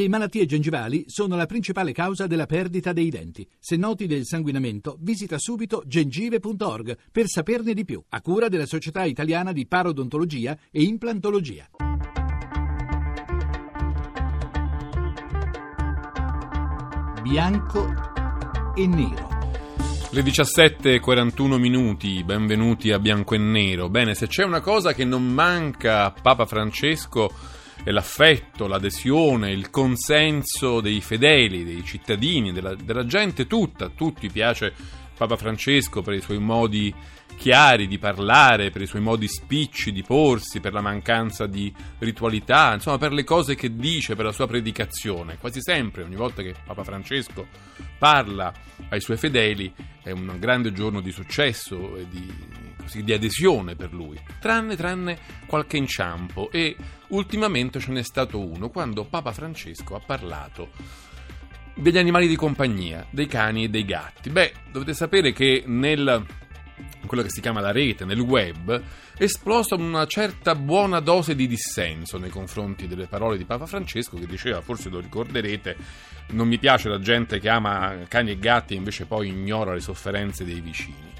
Le malattie gengivali sono la principale causa della perdita dei denti. Se noti del sanguinamento, visita subito gengive.org per saperne di più, a cura della Società Italiana di Parodontologia e Implantologia. Bianco e nero. Le 17.41 minuti, benvenuti a Bianco e Nero. Bene, se c'è una cosa che non manca a Papa Francesco l'affetto, l'adesione, il consenso dei fedeli, dei cittadini, della, della gente tutta. A tutti piace Papa Francesco per i suoi modi chiari di parlare, per i suoi modi spicci di porsi, per la mancanza di ritualità, insomma per le cose che dice, per la sua predicazione. Quasi sempre, ogni volta che Papa Francesco parla ai suoi fedeli, è un grande giorno di successo e di, così, di adesione per lui, tranne, tranne qualche inciampo e ultimamente ce n'è stato uno quando Papa Francesco ha parlato degli animali di compagnia, dei cani e dei gatti. Beh, dovete sapere che nel quello che si chiama la rete, nel web, esplosa una certa buona dose di dissenso nei confronti delle parole di Papa Francesco che diceva, forse lo ricorderete, non mi piace la gente che ama cani e gatti e invece poi ignora le sofferenze dei vicini.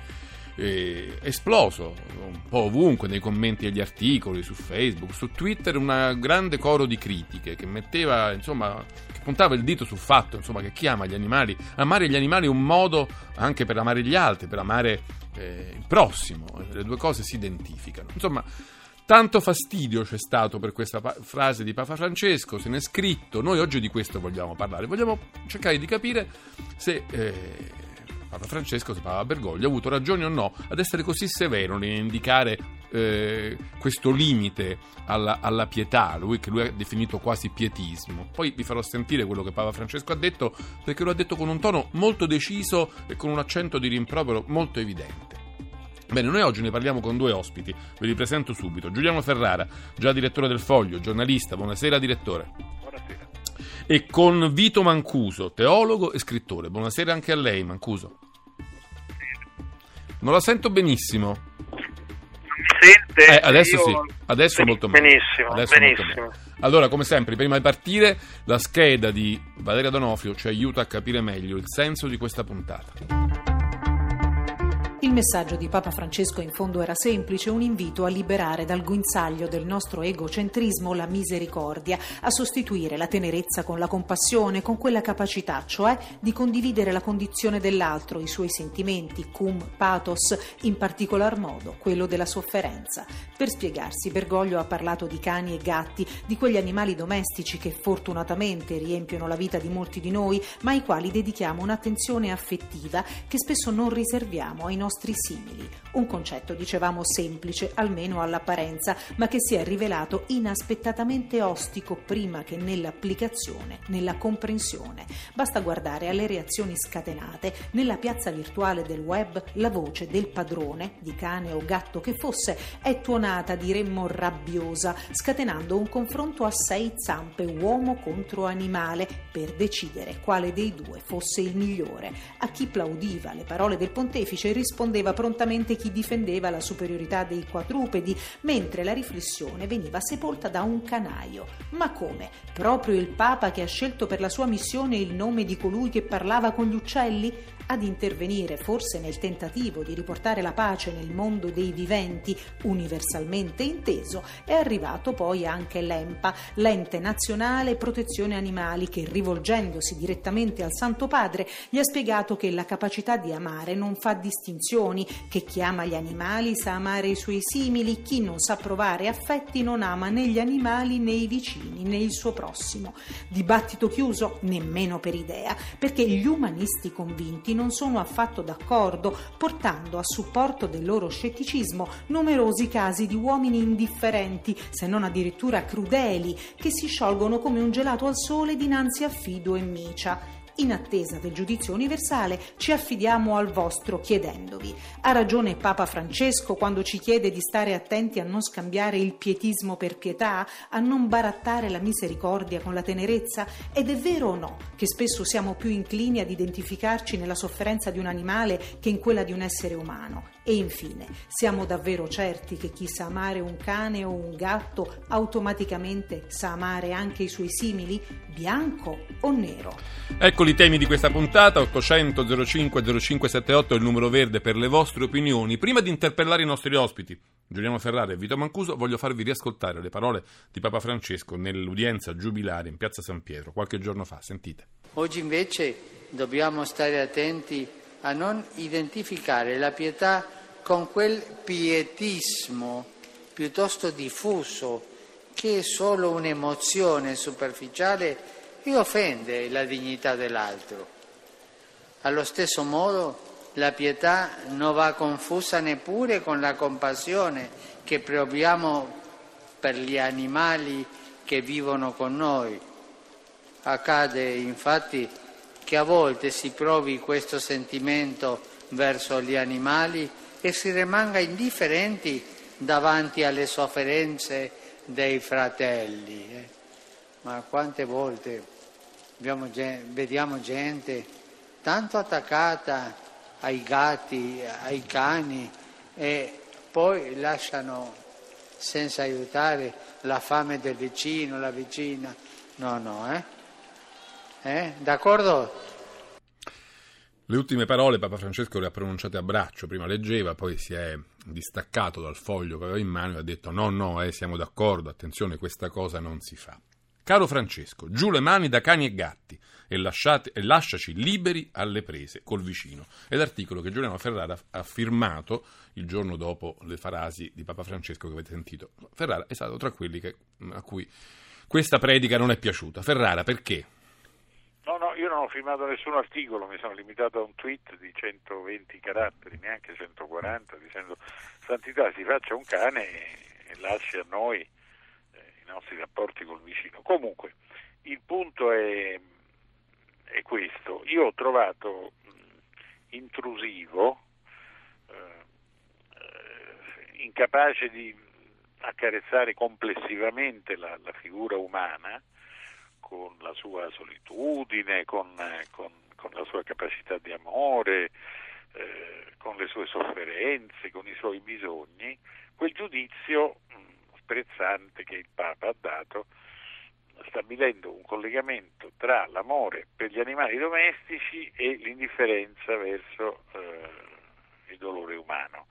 È esploso un po' ovunque nei commenti agli articoli su Facebook, su Twitter, un grande coro di critiche che metteva, insomma, che puntava il dito sul fatto, insomma, che chi ama gli animali, amare gli animali è un modo anche per amare gli altri, per amare eh, il prossimo, le due cose si identificano. Insomma, tanto fastidio c'è stato per questa pa- frase di Papa Francesco, se n'è scritto, noi oggi di questo vogliamo parlare, vogliamo cercare di capire se... Eh, Papa Francesco, se Papa Bergoglio, ha avuto ragione o no ad essere così severo nell'indicare eh, questo limite alla, alla, pietà, lui, che lui ha definito quasi pietismo. Poi vi farò sentire quello che Papa Francesco ha detto, perché lo ha detto con un tono molto deciso e con un accento di rimprovero molto evidente. Bene, noi oggi ne parliamo con due ospiti, ve li presento subito. Giuliano Ferrara, già direttore del Foglio, giornalista, buonasera direttore. Buonasera. E con Vito Mancuso, teologo e scrittore. Buonasera anche a lei, Mancuso. Non la sento benissimo. Mi sente? Eh, adesso Io... sì, adesso molto meglio. Benissimo, Adesso benissimo. molto meglio. Allora, come sempre, prima di partire, la scheda di Valeria Donofrio ci aiuta a capire meglio il senso di questa puntata. Il messaggio di Papa Francesco in fondo era semplice, un invito a liberare dal guinzaglio del nostro egocentrismo la misericordia, a sostituire la tenerezza con la compassione, con quella capacità, cioè di condividere la condizione dell'altro, i suoi sentimenti, cum, pathos, in particolar modo quello della sofferenza. Per spiegarsi, Bergoglio ha parlato di cani e gatti, di quegli animali domestici che fortunatamente riempiono la vita di molti di noi, ma ai quali dedichiamo un'attenzione affettiva che spesso non riserviamo ai nostri nostri simili. Un concetto, dicevamo, semplice, almeno all'apparenza, ma che si è rivelato inaspettatamente ostico prima che nell'applicazione, nella comprensione. Basta guardare alle reazioni scatenate. Nella piazza virtuale del web la voce del padrone, di cane o gatto che fosse, è tuonata, diremmo, rabbiosa, scatenando un confronto a sei zampe, uomo contro animale, per decidere quale dei due fosse il migliore. A chi plaudiva le parole del pontefice rispondeva rispondeva prontamente chi difendeva la superiorità dei quadrupedi, mentre la riflessione veniva sepolta da un canaio. Ma come? Proprio il Papa che ha scelto per la sua missione il nome di colui che parlava con gli uccelli? Ad intervenire forse nel tentativo di riportare la pace nel mondo dei viventi universalmente inteso, è arrivato poi anche l'EMPA, l'ente nazionale protezione animali, che rivolgendosi direttamente al Santo Padre gli ha spiegato che la capacità di amare non fa distinzioni, che chi ama gli animali sa amare i suoi simili, chi non sa provare affetti non ama né gli animali né i vicini né il suo prossimo. Dibattito chiuso? Nemmeno per idea, perché gli umanisti convinti non sono affatto d'accordo, portando a supporto del loro scetticismo numerosi casi di uomini indifferenti, se non addirittura crudeli, che si sciolgono come un gelato al sole dinanzi a Fido e Micia. In attesa del giudizio universale ci affidiamo al vostro chiedendovi. Ha ragione Papa Francesco quando ci chiede di stare attenti a non scambiare il pietismo per pietà, a non barattare la misericordia con la tenerezza? Ed è vero o no che spesso siamo più inclini ad identificarci nella sofferenza di un animale che in quella di un essere umano? E infine, siamo davvero certi che chi sa amare un cane o un gatto automaticamente sa amare anche i suoi simili, bianco o nero? Eccoli i temi di questa puntata, 800 05 0578 è il numero verde per le vostre opinioni. Prima di interpellare i nostri ospiti, Giuliano Ferrara e Vito Mancuso, voglio farvi riascoltare le parole di Papa Francesco nell'udienza giubilare in Piazza San Pietro qualche giorno fa. Sentite. Oggi invece dobbiamo stare attenti a non identificare la pietà con quel pietismo piuttosto diffuso che è solo un'emozione superficiale e offende la dignità dell'altro. Allo stesso modo la pietà non va confusa neppure con la compassione che proviamo per gli animali che vivono con noi. Accade infatti che a volte si provi questo sentimento verso gli animali e si rimanga indifferenti davanti alle sofferenze dei fratelli. Eh ma quante volte vediamo gente tanto attaccata ai gatti, ai cani e poi lasciano senza aiutare la fame del vicino, la vicina. No, no, eh? Eh? D'accordo? Le ultime parole Papa Francesco le ha pronunciate a braccio, prima leggeva, poi si è distaccato dal foglio che aveva in mano e ha detto no, no, eh, siamo d'accordo, attenzione, questa cosa non si fa. Caro Francesco, giù le mani da cani e gatti e, lasciate, e lasciaci liberi alle prese col vicino. È l'articolo che Giuliano Ferrara ha firmato il giorno dopo le frasi di Papa Francesco che avete sentito. Ferrara è stato tra quelli che, a cui questa predica non è piaciuta. Ferrara, perché? No, no, io non ho firmato nessun articolo, mi sono limitato a un tweet di 120 caratteri, neanche 140, dicendo Santità si faccia un cane e lasci a noi nostri rapporti col vicino. Comunque, il punto è, è questo. Io ho trovato intrusivo, eh, eh, incapace di accarezzare complessivamente la, la, figura umana con la sua solitudine, con, con, con la sua capacità di amore, eh, con le sue sofferenze, con i suoi bisogni, quel giudizio sprezzante che il Papa ha dato stabilendo un collegamento tra l'amore per gli animali domestici e l'indifferenza verso eh, il dolore umano,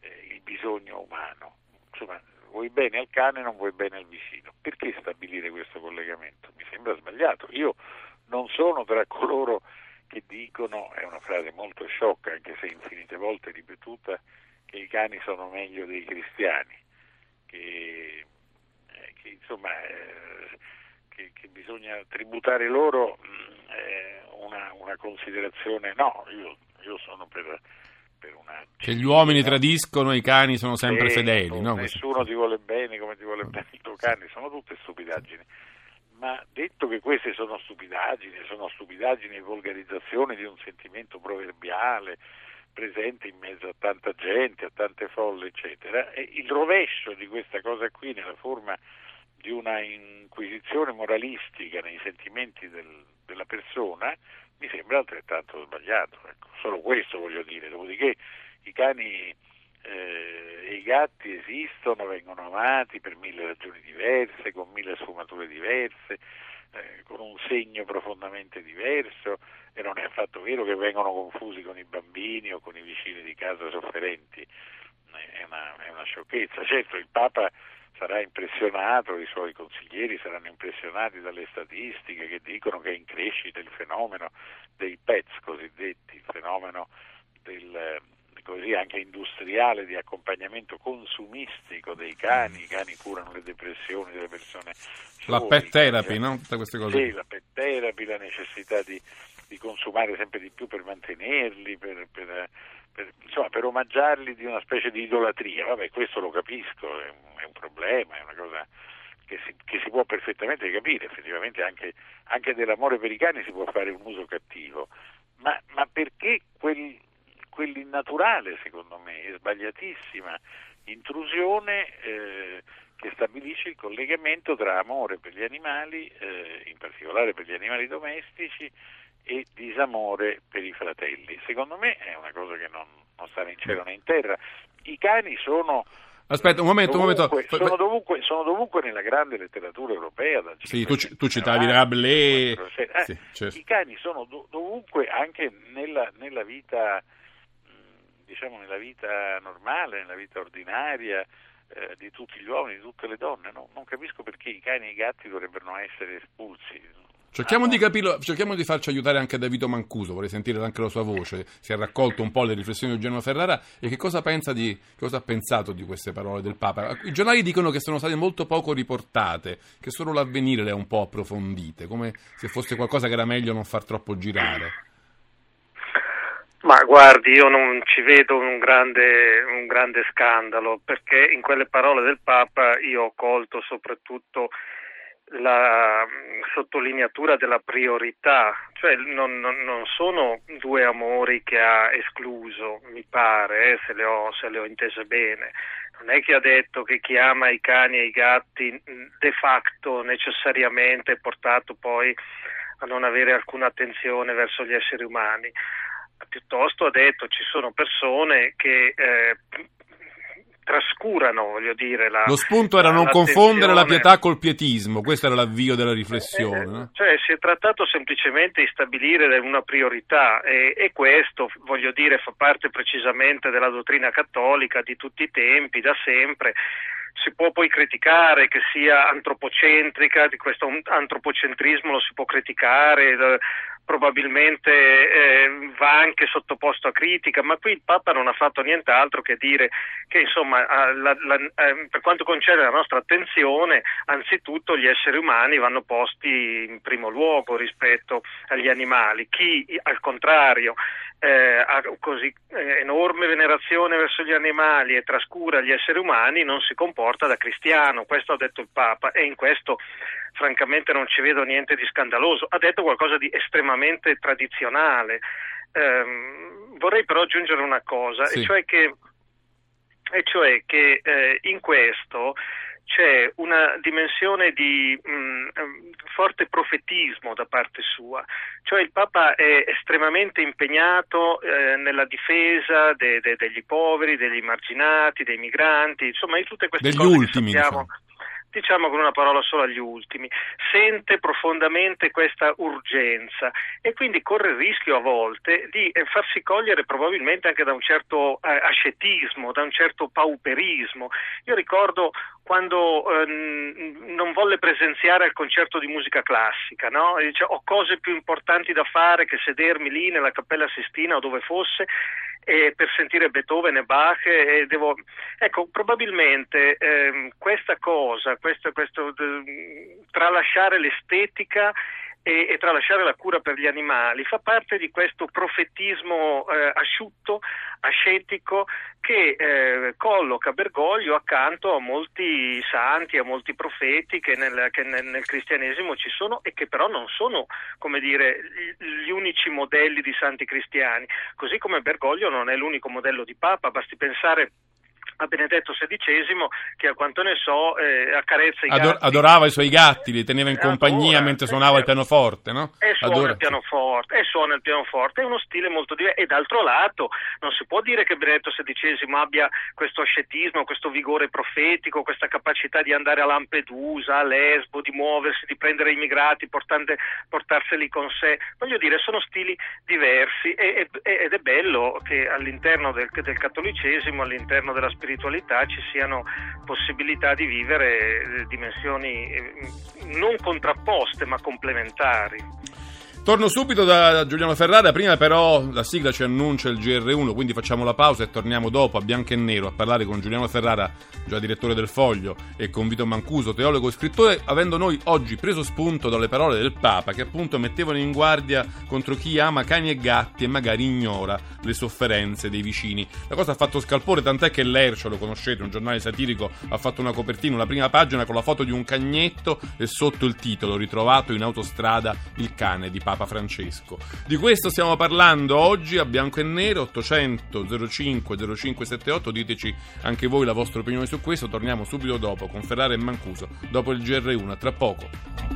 eh, il bisogno umano. Insomma, vuoi bene al cane, non vuoi bene al vicino. Perché stabilire questo collegamento? Sembra sbagliato. Io non sono tra coloro che dicono, è una frase molto sciocca, anche se infinite volte ripetuta, che i cani sono meglio dei cristiani che, eh, che insomma eh, che, che, bisogna tributare loro mm, una, una, considerazione no, io, io sono per, per una che gli uomini tradiscono e i cani sono sempre fedeli no? nessuno ti vuole bene come ti vuole bene il tuo cane sono tutte stupidaggini ma detto che queste sono stupidaggini sono stupidaggini e volgarizzazione di un sentimento proverbiale presente in mezzo a tanta gente, a tante folle, eccetera, il rovescio di questa cosa qui nella forma di una inquisizione moralistica nei sentimenti del, della persona mi sembra altrettanto sbagliato. Ecco. Solo questo voglio dire, dopodiché i cani eh, i gatti esistono, vengono amati per mille ragioni diverse, con mille sfumature diverse, eh, con un segno profondamente diverso e non è affatto vero che vengono confusi con i bambini o con i vicini di casa sofferenti, è una, è una sciocchezza. Certo il Papa sarà impressionato, i suoi consiglieri saranno impressionati dalle statistiche che dicono che è in crescita il fenomeno dei PETS cosiddetti, il fenomeno del, così anche industriale di accompagnamento consumistico dei cani, i cani curano le depressioni delle persone. La pet therapy, no? Tutte queste cose. Sì, la pet therapy, la necessità di, di consumare sempre di più per mantenerli, per, per, per, insomma, per omaggiarli di una specie di idolatria. Vabbè, questo lo capisco, è un, è un problema, è una cosa che si, che si può perfettamente capire, effettivamente anche, anche, dell'amore per i cani si può fare un uso cattivo, ma, ma perché quel, quell'innaturale, secondo me, e sbagliatissima intrusione eh, che stabilisce il collegamento tra amore per gli animali, eh, in particolare per gli animali domestici, e disamore per i fratelli. Secondo me è una cosa che non, non sta né in cielo né in terra. I cani sono Aspetta, un momento, dovunque, un momento. Sono dovunque, sono dovunque, nella grande letteratura europea. sì, tu, tu citavi Rabelais. Eh, sì, certo. I cani sono do, dovunque, anche nella, nella, vita, diciamo, nella vita normale, nella vita ordinaria eh, di tutti gli uomini, di tutte le donne. No? Non capisco perché i cani e i gatti dovrebbero essere espulsi. Cerchiamo di capirlo, cerchiamo di farci aiutare anche da Vito Mancuso, vorrei sentire anche la sua voce, si è raccolto un po' le riflessioni di Eugenio Ferrara e che cosa, pensa di, cosa ha pensato di queste parole del Papa. I giornali dicono che sono state molto poco riportate, che solo l'avvenire le ha un po' approfondite, come se fosse qualcosa che era meglio non far troppo girare. Ma guardi, io non ci vedo un grande, un grande scandalo, perché in quelle parole del Papa io ho colto soprattutto la mm, sottolineatura della priorità, cioè non, non, non, sono due amori che ha escluso, mi pare, eh, se, le ho, se, le ho, intese bene. Non è che ha detto che chi ama i cani e i gatti mm, de facto necessariamente è portato poi a non avere alcuna attenzione verso gli esseri umani. Piuttosto ha detto ci sono persone che eh, trascurano, voglio dire, la, Lo spunto era non confondere la pietà col pietismo, questo era l'avvio della riflessione. Eh, no? Cioè si è trattato semplicemente di stabilire una priorità e, e, questo, voglio dire, fa parte precisamente della dottrina cattolica di tutti i tempi, da sempre. Si può poi criticare che sia antropocentrica, di questo antropocentrismo lo si può criticare, probabilmente eh, va anche sottoposto a critica, ma qui il Papa non ha fatto nient'altro che dire che insomma la, la, eh, per quanto concerne la nostra attenzione, anzitutto gli esseri umani vanno posti in primo luogo rispetto agli animali. Chi al contrario eh, ha così eh, enorme venerazione verso gli animali e trascura gli esseri umani non si comporta da cristiano, questo ha detto il Papa e in questo francamente non ci vedo niente di scandaloso, ha detto qualcosa di estremamente tradizionale. Um, vorrei però aggiungere una cosa, sì. e cioè che, e cioè che eh, in questo c'è una dimensione di mh, mm, forte profetismo da parte sua, cioè il Papa è estremamente impegnato eh, nella difesa de, de, degli poveri, degli marginati, dei migranti, insomma di tutte queste degli cose ultimi, che sappiamo. Insomma diciamo con una parola solo agli ultimi, sente profondamente questa urgenza e quindi corre il rischio a volte di eh, farsi cogliere probabilmente anche da un certo eh, ascetismo, da un certo pauperismo. Io ricordo quando ehm, non volle presenziare al concerto di musica classica, no? dice, ho cose più importanti da fare che sedermi lì nella Cappella Sistina o dove fosse e per sentire Beethoven e Bach e devo... ecco probabilmente ehm, questa cosa questo, questo eh, tralasciare l'estetica e, e, tralasciare la cura per gli animali fa parte di questo profetismo eh, asciutto, ascetico che eh, colloca Bergoglio accanto a molti santi, a molti profeti che, nel, che nel, nel, cristianesimo ci sono e che però non sono come dire, gli unici modelli di santi cristiani, così come Bergoglio non è l'unico modello di Papa, basti pensare a Benedetto XVI che a quanto ne so eh, accarezza i Ador- gatti. Adorava i suoi gatti, li teneva in compagnia Adora, mentre suonava il pianoforte, no? E suona Adora. il pianoforte, e suona il pianoforte, è uno stile molto diverso e d'altro lato non si può dire che Benedetto XVI abbia questo ascetismo, questo vigore profetico, questa capacità di andare a Lampedusa, a Lesbo, di muoversi, di prendere immigrati, portante, portarseli con sé. Voglio dire, sono stili diversi e, e, ed è bello che all'interno del, del cattolicesimo, all'interno della spiritualità spiritualità ci siano possibilità di vivere eh, dimensioni eh, non contrapposte ma complementari. Torno subito da Giuliano Ferrara, prima però la sigla ci annuncia il GR1, quindi facciamo la pausa e torniamo dopo a bianco e nero a parlare con Giuliano Ferrara, già direttore del Foglio, e con Vito Mancuso, teologo e scrittore, avendo noi oggi preso spunto dalle parole del Papa che appunto mettevano in guardia contro chi ama cani e gatti e magari ignora le sofferenze dei vicini. La cosa ha fatcio scalpore, tant'è che l'Ercio, lo conoscete, un giornale satirico, ha fatto una copertina, una prima pagina con la foto di un cagnetto e sotto il titolo ritrovato in autostrada il cane di Papa Francesco. Di questo stiamo parlando oggi a bianco e nero 800 05 0578, diteci anche voi la vostra opinione su questo, torniamo subito dopo con Ferrara e Mancuso, dopo il GR1, tra poco.